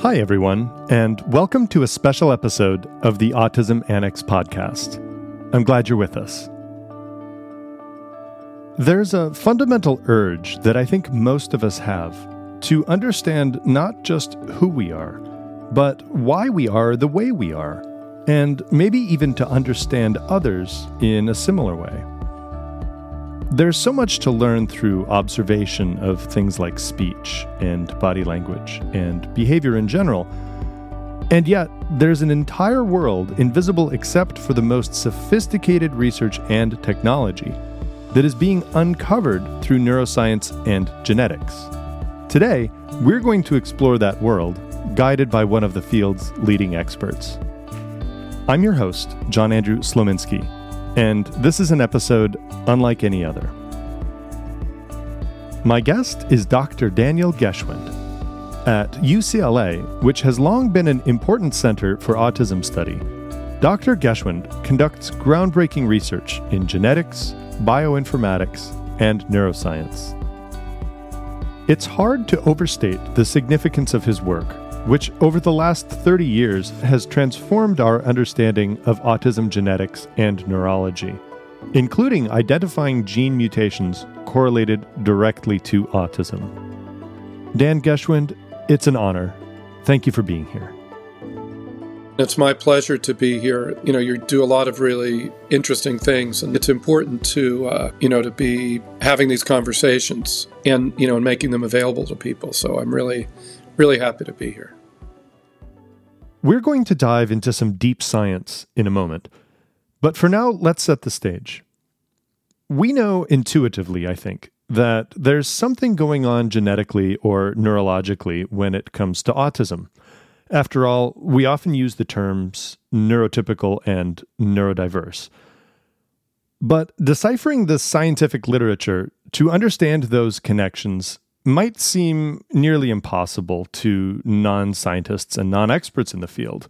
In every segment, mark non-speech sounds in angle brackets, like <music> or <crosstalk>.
Hi, everyone, and welcome to a special episode of the Autism Annex podcast. I'm glad you're with us. There's a fundamental urge that I think most of us have to understand not just who we are, but why we are the way we are, and maybe even to understand others in a similar way. There's so much to learn through observation of things like speech and body language and behavior in general. And yet, there's an entire world invisible except for the most sophisticated research and technology that is being uncovered through neuroscience and genetics. Today, we're going to explore that world, guided by one of the field's leading experts. I'm your host, John Andrew Slominski and this is an episode unlike any other. My guest is Dr. Daniel Geschwind. At UCLA, which has long been an important center for autism study, Dr. Geschwind conducts groundbreaking research in genetics, bioinformatics, and neuroscience. It's hard to overstate the significance of his work which over the last 30 years has transformed our understanding of autism genetics and neurology, including identifying gene mutations correlated directly to autism. Dan Geschwind, it's an honor. Thank you for being here. It's my pleasure to be here. You know, you do a lot of really interesting things, and it's important to, uh, you know, to be having these conversations and, you know, and making them available to people. So I'm really, Really happy to be here. We're going to dive into some deep science in a moment, but for now, let's set the stage. We know intuitively, I think, that there's something going on genetically or neurologically when it comes to autism. After all, we often use the terms neurotypical and neurodiverse. But deciphering the scientific literature to understand those connections might seem nearly impossible to non scientists and non experts in the field.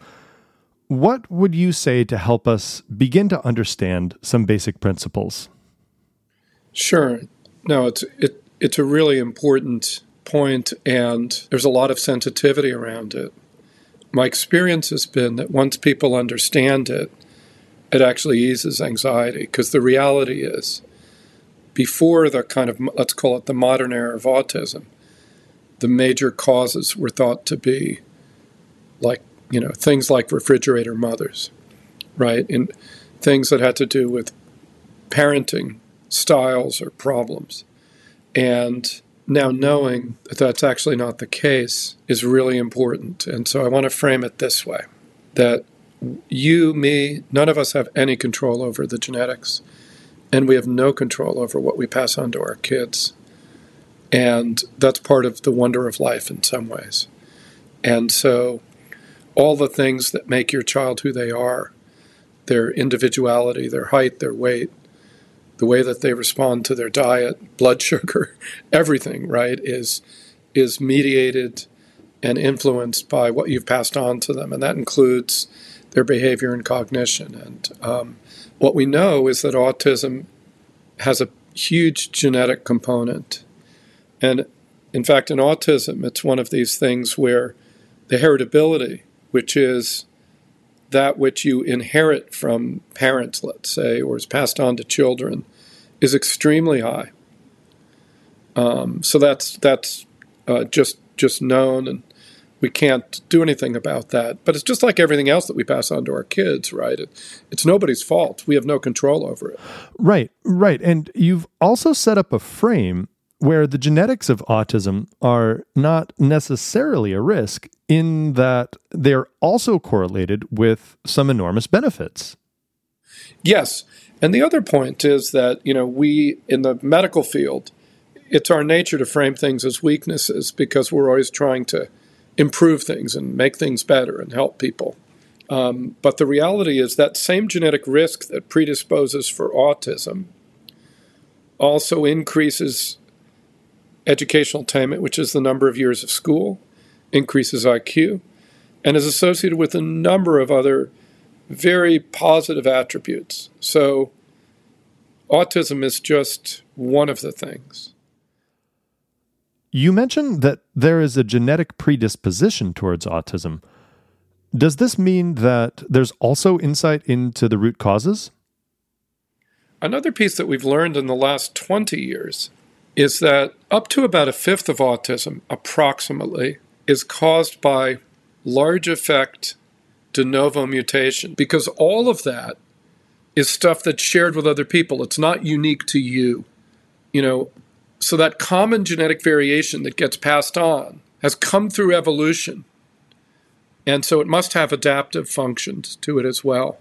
What would you say to help us begin to understand some basic principles? Sure. No, it's it, it's a really important point, and there's a lot of sensitivity around it. My experience has been that once people understand it, it actually eases anxiety because the reality is before the kind of, let's call it the modern era of autism, the major causes were thought to be like, you know, things like refrigerator mothers, right? And things that had to do with parenting styles or problems. And now knowing that that's actually not the case is really important. And so I want to frame it this way that you, me, none of us have any control over the genetics and we have no control over what we pass on to our kids. And that's part of the wonder of life in some ways. And so, all the things that make your child who they are their individuality, their height, their weight, the way that they respond to their diet, blood <laughs> sugar, everything, right, is, is mediated and influenced by what you've passed on to them. And that includes their behavior and cognition. And um, what we know is that autism has a huge genetic component. And in fact, in autism, it's one of these things where the heritability, which is that which you inherit from parents, let's say, or is passed on to children, is extremely high. Um, so that's that's uh, just just known, and we can't do anything about that. But it's just like everything else that we pass on to our kids, right? It, it's nobody's fault. We have no control over it. Right, right. And you've also set up a frame where the genetics of autism are not necessarily a risk in that they're also correlated with some enormous benefits. Yes. And the other point is that, you know, we in the medical field, it's our nature to frame things as weaknesses because we're always trying to improve things and make things better and help people. Um, but the reality is that same genetic risk that predisposes for autism also increases educational attainment, which is the number of years of school, increases IQ, and is associated with a number of other very positive attributes. So, autism is just one of the things. You mentioned that there is a genetic predisposition towards autism. Does this mean that there's also insight into the root causes? Another piece that we've learned in the last 20 years is that up to about a fifth of autism, approximately, is caused by large effect de novo mutation because all of that is stuff that's shared with other people. It's not unique to you. You know, so that common genetic variation that gets passed on has come through evolution. And so it must have adaptive functions to it as well.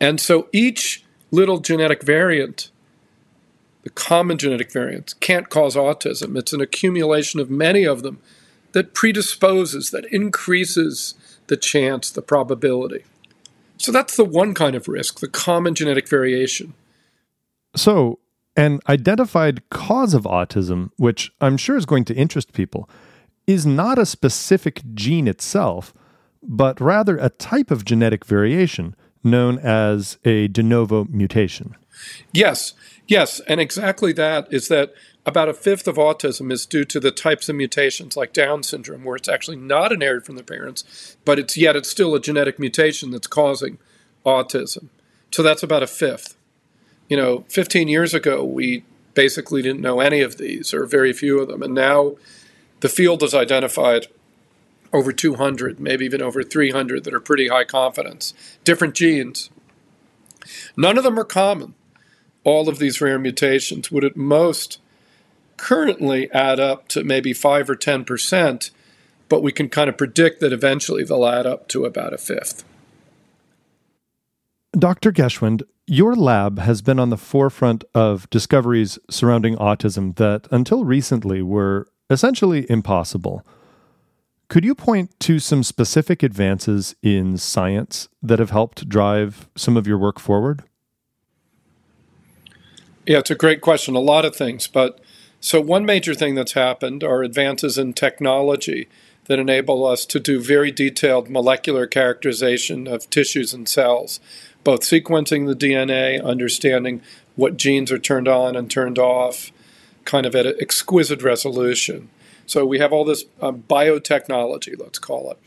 And so each little genetic variant, the common genetic variants, can't cause autism. It's an accumulation of many of them that predisposes, that increases the chance, the probability. So that's the one kind of risk, the common genetic variation. So, an identified cause of autism, which I'm sure is going to interest people, is not a specific gene itself, but rather a type of genetic variation known as a de novo mutation. Yes, yes, and exactly that is that about a fifth of autism is due to the types of mutations like Down syndrome, where it's actually not inherited from the parents, but it's yet it's still a genetic mutation that's causing autism. So that's about a fifth. You know, 15 years ago, we basically didn't know any of these or very few of them. And now the field has identified over 200, maybe even over 300 that are pretty high confidence, different genes. None of them are common. All of these rare mutations would at most currently add up to maybe 5 or 10%, but we can kind of predict that eventually they'll add up to about a fifth. Dr. Geschwind, your lab has been on the forefront of discoveries surrounding autism that until recently were essentially impossible. Could you point to some specific advances in science that have helped drive some of your work forward? Yeah, it's a great question. A lot of things. But so, one major thing that's happened are advances in technology that enable us to do very detailed molecular characterization of tissues and cells, both sequencing the DNA, understanding what genes are turned on and turned off, kind of at an exquisite resolution. So we have all this um, biotechnology, let's call it.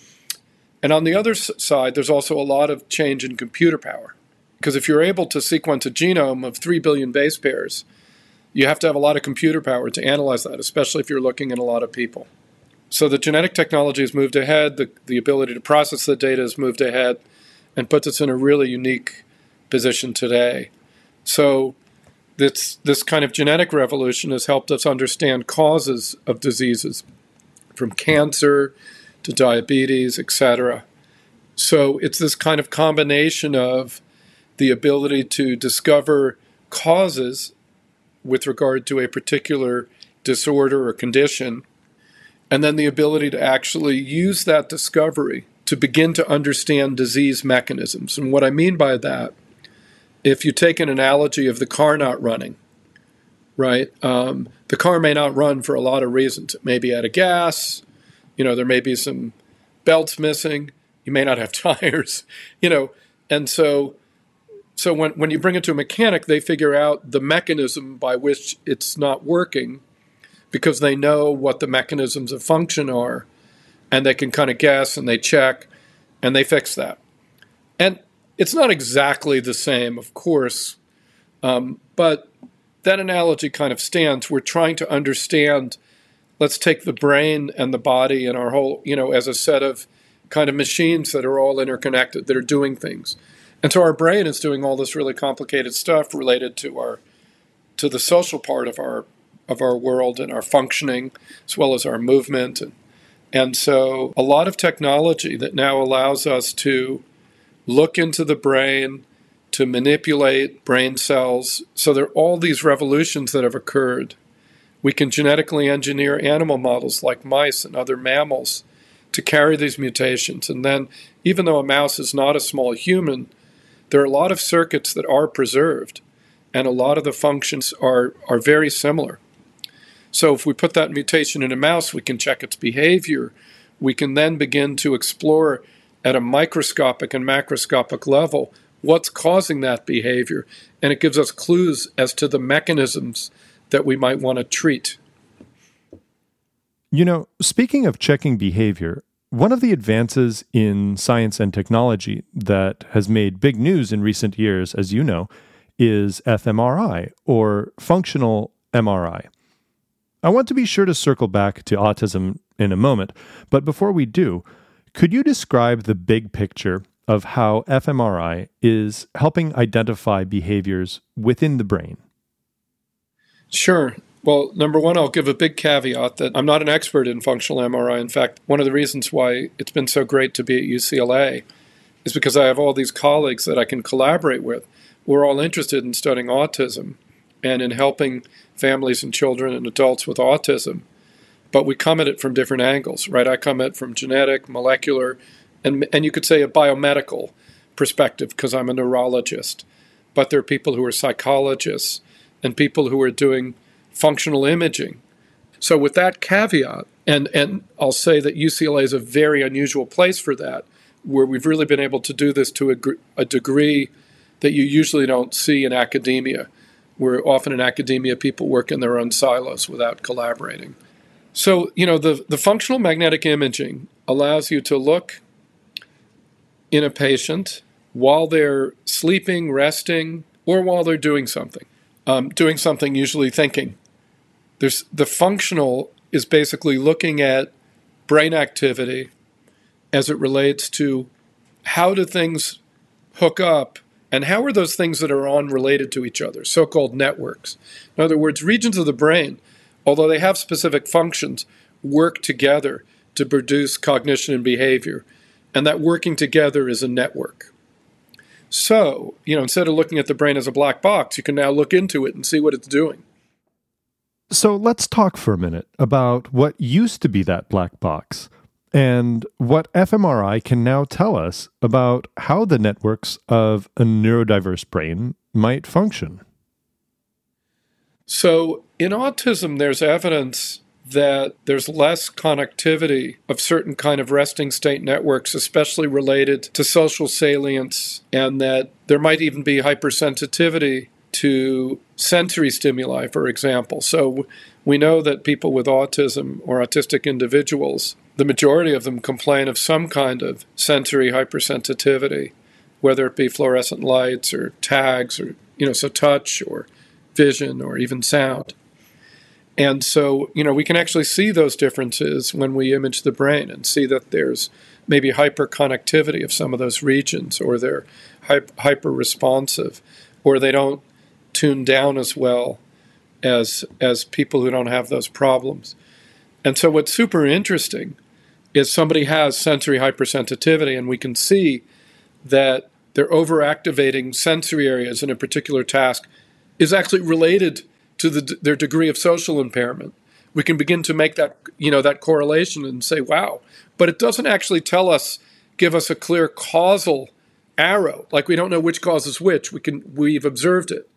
And on the other side, there's also a lot of change in computer power. Because if you're able to sequence a genome of 3 billion base pairs, you have to have a lot of computer power to analyze that, especially if you're looking at a lot of people. So the genetic technology has moved ahead, the, the ability to process the data has moved ahead, and puts us in a really unique position today. So this this kind of genetic revolution has helped us understand causes of diseases from cancer to diabetes etc so it's this kind of combination of the ability to discover causes with regard to a particular disorder or condition and then the ability to actually use that discovery to begin to understand disease mechanisms and what i mean by that if you take an analogy of the car not running, right? Um, the car may not run for a lot of reasons. It may be out of gas. You know, there may be some belts missing. You may not have <laughs> tires. You know, and so so when when you bring it to a mechanic, they figure out the mechanism by which it's not working, because they know what the mechanisms of function are, and they can kind of guess and they check, and they fix that. And it's not exactly the same, of course, um, but that analogy kind of stands. We're trying to understand. Let's take the brain and the body and our whole, you know, as a set of kind of machines that are all interconnected, that are doing things. And so our brain is doing all this really complicated stuff related to our to the social part of our of our world and our functioning as well as our movement and and so a lot of technology that now allows us to look into the brain, to manipulate brain cells. So there are all these revolutions that have occurred. We can genetically engineer animal models like mice and other mammals to carry these mutations. And then, even though a mouse is not a small human, there are a lot of circuits that are preserved, and a lot of the functions are, are very similar. So, if we put that mutation in a mouse, we can check its behavior. We can then begin to explore at a microscopic and macroscopic level what's causing that behavior, and it gives us clues as to the mechanisms that we might want to treat. You know, speaking of checking behavior, one of the advances in science and technology that has made big news in recent years, as you know, is fMRI or functional MRI. I want to be sure to circle back to autism in a moment, but before we do, could you describe the big picture of how fMRI is helping identify behaviors within the brain? Sure. Well, number one, I'll give a big caveat that I'm not an expert in functional MRI. In fact, one of the reasons why it's been so great to be at UCLA is because I have all these colleagues that I can collaborate with. We're all interested in studying autism and in helping families and children and adults with autism. But we come at it from different angles, right? I come at it from genetic, molecular, and, and you could say a biomedical perspective because I'm a neurologist. But there are people who are psychologists and people who are doing functional imaging. So, with that caveat, and, and I'll say that UCLA is a very unusual place for that, where we've really been able to do this to a, a degree that you usually don't see in academia, where often in academia people work in their own silos without collaborating. So, you know, the, the functional magnetic imaging allows you to look in a patient while they're sleeping, resting, or while they're doing something. Um, doing something, usually thinking. There's the functional is basically looking at brain activity as it relates to how do things hook up and how are those things that are on related to each other, so called networks. In other words, regions of the brain, although they have specific functions, work together to produce cognition and behavior. And that working together is a network. So, you know, instead of looking at the brain as a black box, you can now look into it and see what it's doing. So let's talk for a minute about what used to be that black box and what fMRI can now tell us about how the networks of a neurodiverse brain might function. So, in autism, there's evidence that there's less connectivity of certain kind of resting state networks especially related to social salience and that there might even be hypersensitivity to sensory stimuli, for example. So we know that people with autism or autistic individuals, the majority of them complain of some kind of sensory hypersensitivity, whether it be fluorescent lights or tags or, you know, so touch or vision or even sound. And so, you know, we can actually see those differences when we image the brain and see that there's maybe hyperconnectivity of some of those regions or they're hyper responsive or they don't tune down as well as as people who don't have those problems. And so what's super interesting is somebody has sensory hypersensitivity and we can see that they're overactivating sensory areas in a particular task is actually related to the, their degree of social impairment. We can begin to make that you know that correlation and say, wow, but it doesn't actually tell us, give us a clear causal arrow. Like we don't know which causes which. We can we've observed it.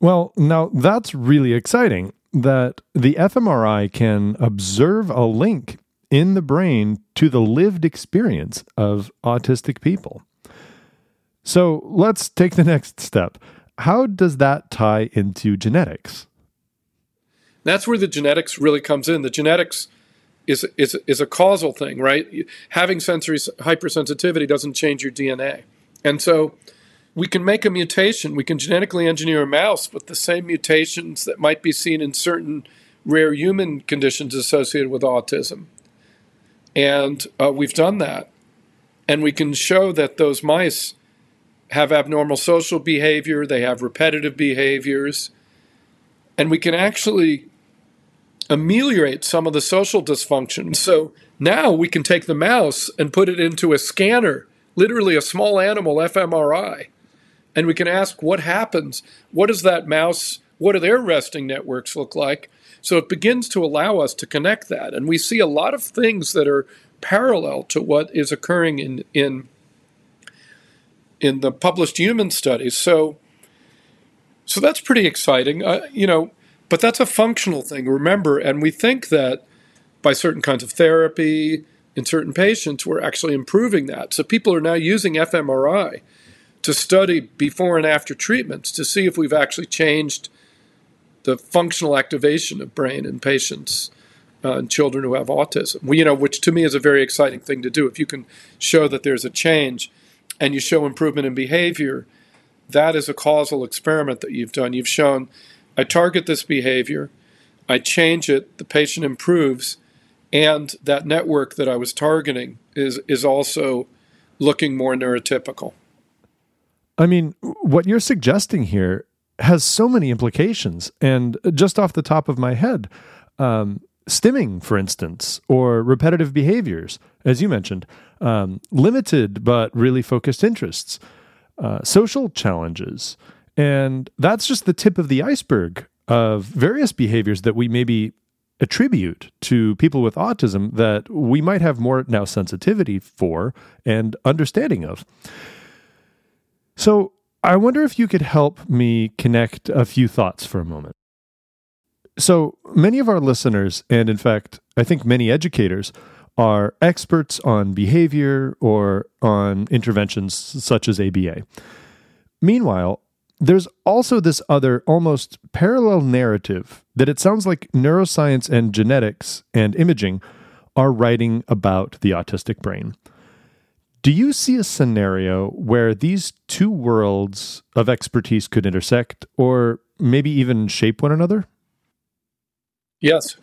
Well, now that's really exciting that the fMRI can observe a link in the brain to the lived experience of autistic people. So let's take the <laughs> next step. How does that tie into genetics? That's where the genetics really comes in. The genetics is, is, is a causal thing, right? Having sensory hypersensitivity doesn't change your DNA. And so we can make a mutation. We can genetically engineer a mouse with the same mutations that might be seen in certain rare human conditions associated with autism. And uh, we've done that. And we can show that those mice have abnormal social behavior, they have repetitive behaviors, and we can actually ameliorate some of the social dysfunction. So now we can take the mouse and put it into a scanner, literally a small animal fMRI, and we can ask what happens. What does that mouse, what do their resting networks look like? So it begins to allow us to connect that. And we see a lot of things that are parallel to what is occurring in, in, in the published human studies. So, so that's pretty exciting. Uh, you know, but that's a functional thing, remember, and we think that by certain kinds of therapy in certain patients, we're actually improving that. So people are now using fMRI to study before and after treatments to see if we've actually changed the functional activation of brain in patients uh, children who have autism. You know, which to me is a very exciting thing to do. If you can show that there's a change, and you show improvement in behavior, that is a causal experiment that you've done. You've shown I target this behavior, I change it, the patient improves, and that network that I was targeting is is also looking more neurotypical. I mean, what you're suggesting here has so many implications. And just off the top of my head, um, stimming, for instance, or repetitive behaviors, as you mentioned, um, limited but really focused interests, uh, social challenges. And that's just the tip of the iceberg of various behaviors that we maybe attribute to people with autism that we might have more now sensitivity for and understanding of. So, I wonder if you could help me connect a few thoughts for a moment. So, many of our listeners, and in fact, I think many educators, are experts on behavior or on interventions such as ABA. Meanwhile, there's also this other almost parallel narrative that it sounds like neuroscience and genetics and imaging are writing about the autistic brain. Do you see a scenario where these two worlds of expertise could intersect or maybe even shape one another? Yes.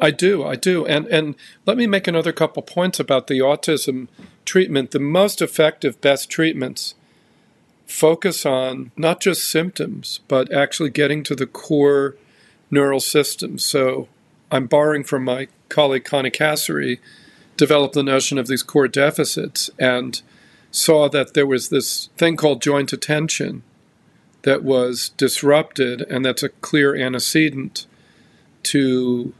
I do, I do. And and let me make another couple points about the autism treatment. The most effective best treatments focus on not just symptoms, but actually getting to the core neural system. So I'm borrowing from my colleague Connie Kasari, developed the notion of these core deficits and saw that there was this thing called joint attention that was disrupted, and that's a clear antecedent to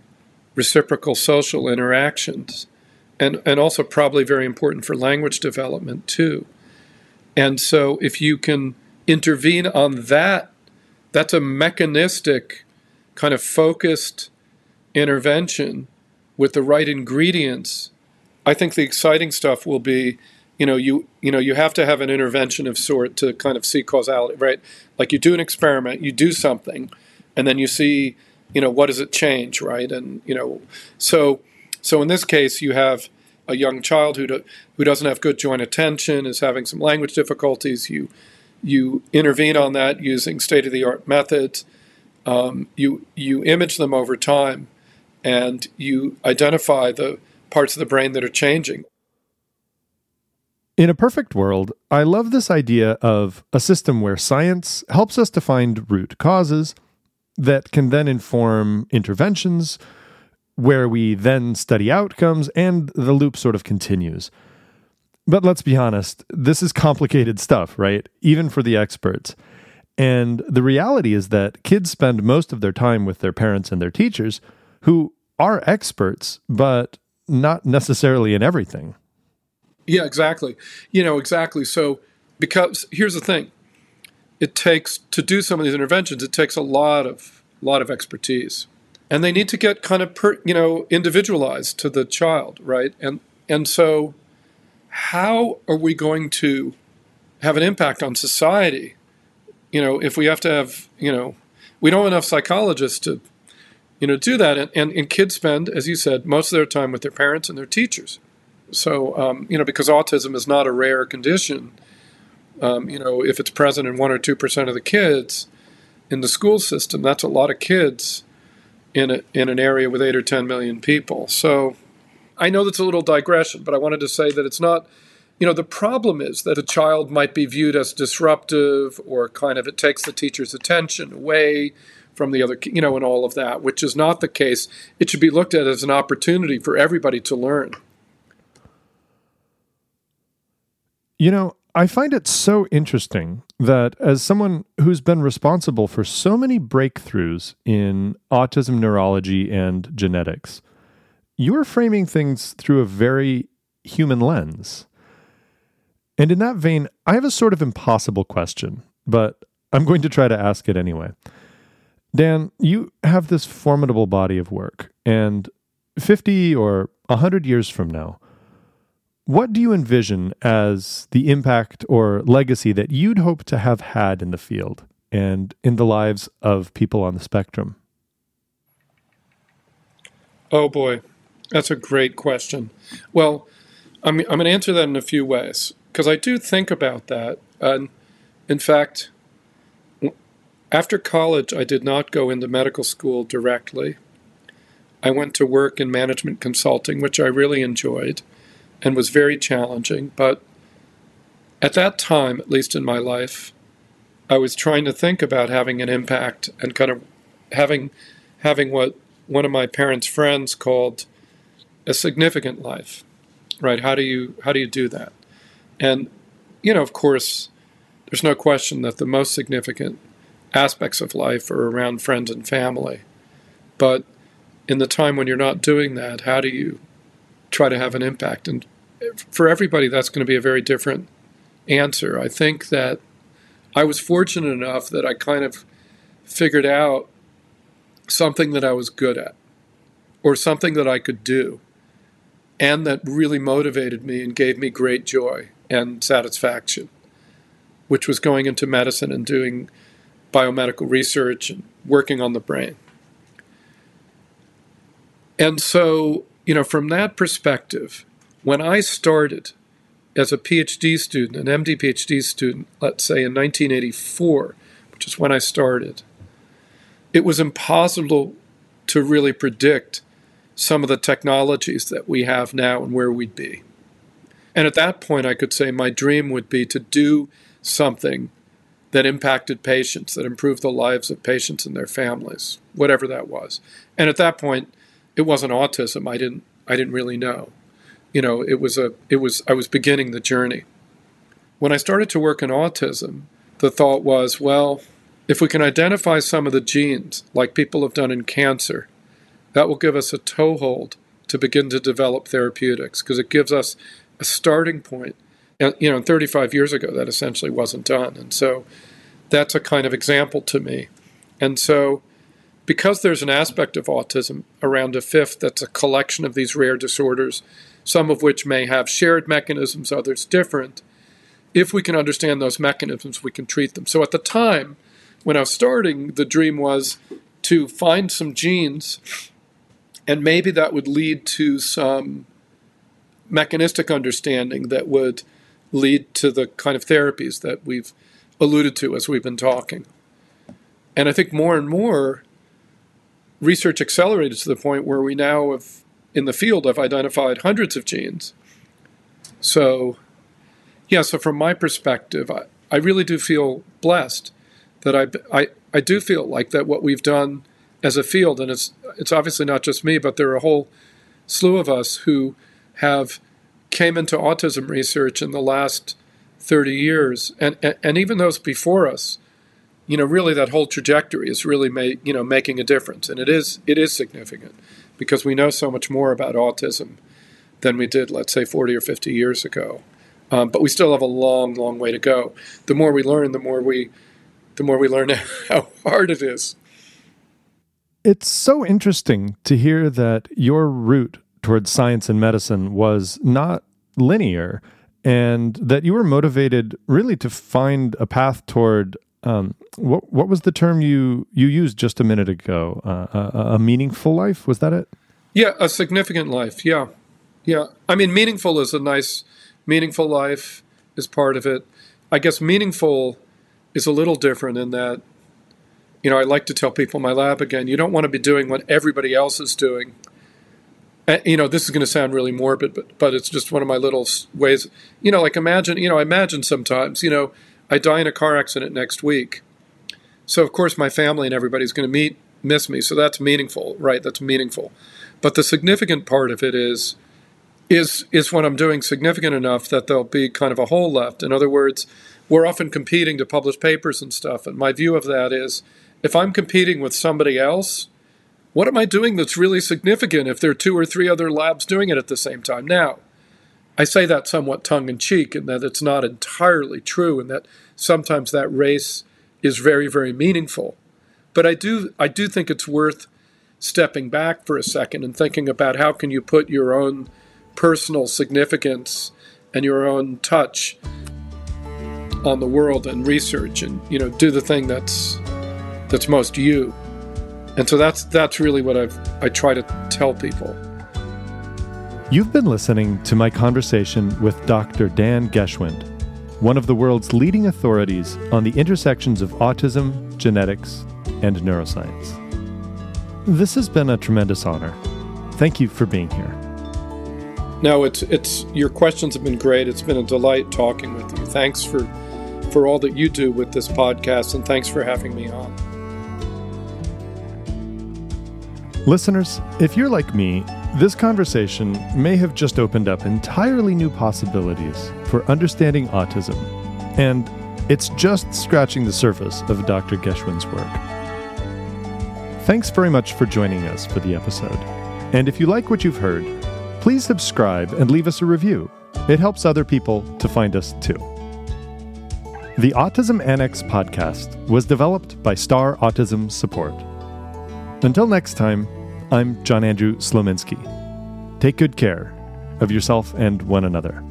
reciprocal social interactions, and, and also probably very important for language development too. And so, if you can intervene on that, that's a mechanistic, kind of focused intervention with the right ingredients. I think the exciting stuff will be, you know, you you know, you have to have an intervention of sort to kind of see causality, right? Like you do an experiment, you do something, and then you see, you know, what does it change, right? And you know, so so in this case, you have a young child who do, who doesn't have good joint attention is having some language difficulties. You you intervene on that using state of the art methods. Um, you you image them over time, and you identify the parts of the brain that are changing. In a perfect world, I love this idea of a system where science helps us to find root causes that can then inform interventions where we then study outcomes and the loop sort of continues. But let's be honest, this is complicated stuff, right? Even for the experts. And the reality is that kids spend most of their time with their parents and their teachers who are experts, but not necessarily in everything. Yeah, exactly. You know, exactly. So, because here's the thing it takes to do some of these interventions, it takes a lot of, lot of expertise and they need to get kind of per, you know individualized to the child right and and so how are we going to have an impact on society you know if we have to have you know we don't have enough psychologists to you know do that and, and, and kids spend as you said most of their time with their parents and their teachers so um, you know because autism is not a rare condition um, you know if it's present in one or two percent of the kids in the school system that's a lot of kids in a, in an area with eight or ten million people. So I know that's a little digression, but I wanted to say that it's not. You know, the problem is that a child might be viewed as disruptive or kind of it takes the teacher's attention away from the other, you know, and all of that, which is not the case. It should be looked at as an opportunity for everybody to learn. You know, I find it so interesting that as someone who's been responsible for so many breakthroughs in autism neurology and genetics, you are framing things through a very human lens. And in that vein, I have a sort of impossible question, but I'm going to try to ask it anyway. Dan, you have this formidable body of work, and 50 or 100 years from now, what do you envision as the impact or legacy that you'd hope to have had in the field and in the lives of people on the spectrum? Oh boy, that's a great question. Well, I'm, I'm going to answer that in a few ways because I do think about that. And in fact, after college, I did not go into medical school directly. I went to work in management consulting, which I really enjoyed and was very challenging. But at that time, at least in my life, I was trying to think about having an impact and kind of having having what one of my parents' friends called a significant life. Right? How do you how do you do that? And you know, of course, there's no question that the most significant aspects of life are around friends and family. But in the time when you're not doing that, how do you try to have an impact? And for everybody, that's going to be a very different answer. I think that I was fortunate enough that I kind of figured out something that I was good at or something that I could do and that really motivated me and gave me great joy and satisfaction, which was going into medicine and doing biomedical research and working on the brain. And so, you know, from that perspective, when I started as a PhD student, an MD PhD student, let's say in 1984, which is when I started, it was impossible to really predict some of the technologies that we have now and where we'd be. And at that point, I could say my dream would be to do something that impacted patients, that improved the lives of patients and their families, whatever that was. And at that point, it wasn't autism. I didn't I didn't really know. You know, it was a it was I was beginning the journey. When I started to work in autism, the thought was, well, if we can identify some of the genes, like people have done in cancer, that will give us a toehold to begin to develop therapeutics because it gives us a starting point you know, 35 years ago, that essentially wasn't done. And so that's a kind of example to me. And so, because there's an aspect of autism around a fifth that's a collection of these rare disorders, some of which may have shared mechanisms, others different, if we can understand those mechanisms, we can treat them. So, at the time when I was starting, the dream was to find some genes, and maybe that would lead to some mechanistic understanding that would lead to the kind of therapies that we've alluded to as we've been talking. And I think more and more research accelerated to the point where we now have, in the field, have identified hundreds of genes. So, yeah, so from my perspective, I, I really do feel blessed that I, I, I do feel like that what we've done as a field, and it's, it's obviously not just me, but there are a whole slew of us who have came into autism research in the last 30 years, and, and, and even those before us, you know, really that whole trajectory is really make, you know making a difference, and it is it is significant because we know so much more about autism than we did, let's say, 40 or 50 years ago. Um, but we still have a long, long way to go. The more we learn, the more we the more we learn <laughs> how hard it is. It's so interesting to hear that your route towards science and medicine was not linear and that you were motivated really to find a path toward um, what what was the term you you used just a minute ago? Uh, a, a, meaningful life was that it? Yeah, a significant life. Yeah, yeah. I mean, meaningful is a nice meaningful life is part of it. I guess meaningful is a little different in that. You know, I like to tell people in my lab again, you don't want to be doing what everybody else is doing you know, this is going to sound really morbid, but but it's just one of my little ways. You know, like imagine, you know, I imagine sometimes, you know, I die in a car accident next week, so of course my family and everybody's going to meet miss me. So that's meaningful, right? That's meaningful. But the significant part of it is is is when I'm doing significant enough that there'll be kind of a hole left. In other words, we're often competing to publish papers and stuff, and my view of that is if I'm competing with somebody else what am I doing that's really significant if there are two or three other labs doing it at the same time? Now, I say that somewhat tongue in cheek, and that it's not entirely true, and that sometimes that race is very, very meaningful. But I do, I do think it's worth stepping back for a second and thinking about how can you put your own personal significance and your own touch on the world and research, and you know, do the thing that's that's most you. And so that's that's really what I've I try to tell people. You've been listening to my conversation with Dr. Dan Geschwind, one of the world's leading authorities on the intersections of autism, genetics, and neuroscience. This has been a tremendous honor. Thank you for being here. No, it's it's your questions have been great. It's been a delight talking with you. Thanks for for all that you do with this podcast and thanks for having me on. Listeners, if you're like me, this conversation may have just opened up entirely new possibilities for understanding autism, and it's just scratching the surface of Dr. Geschwind's work. Thanks very much for joining us for the episode. And if you like what you've heard, please subscribe and leave us a review. It helps other people to find us too. The Autism Annex podcast was developed by Star Autism Support. Until next time, I'm John Andrew Slominski. Take good care of yourself and one another.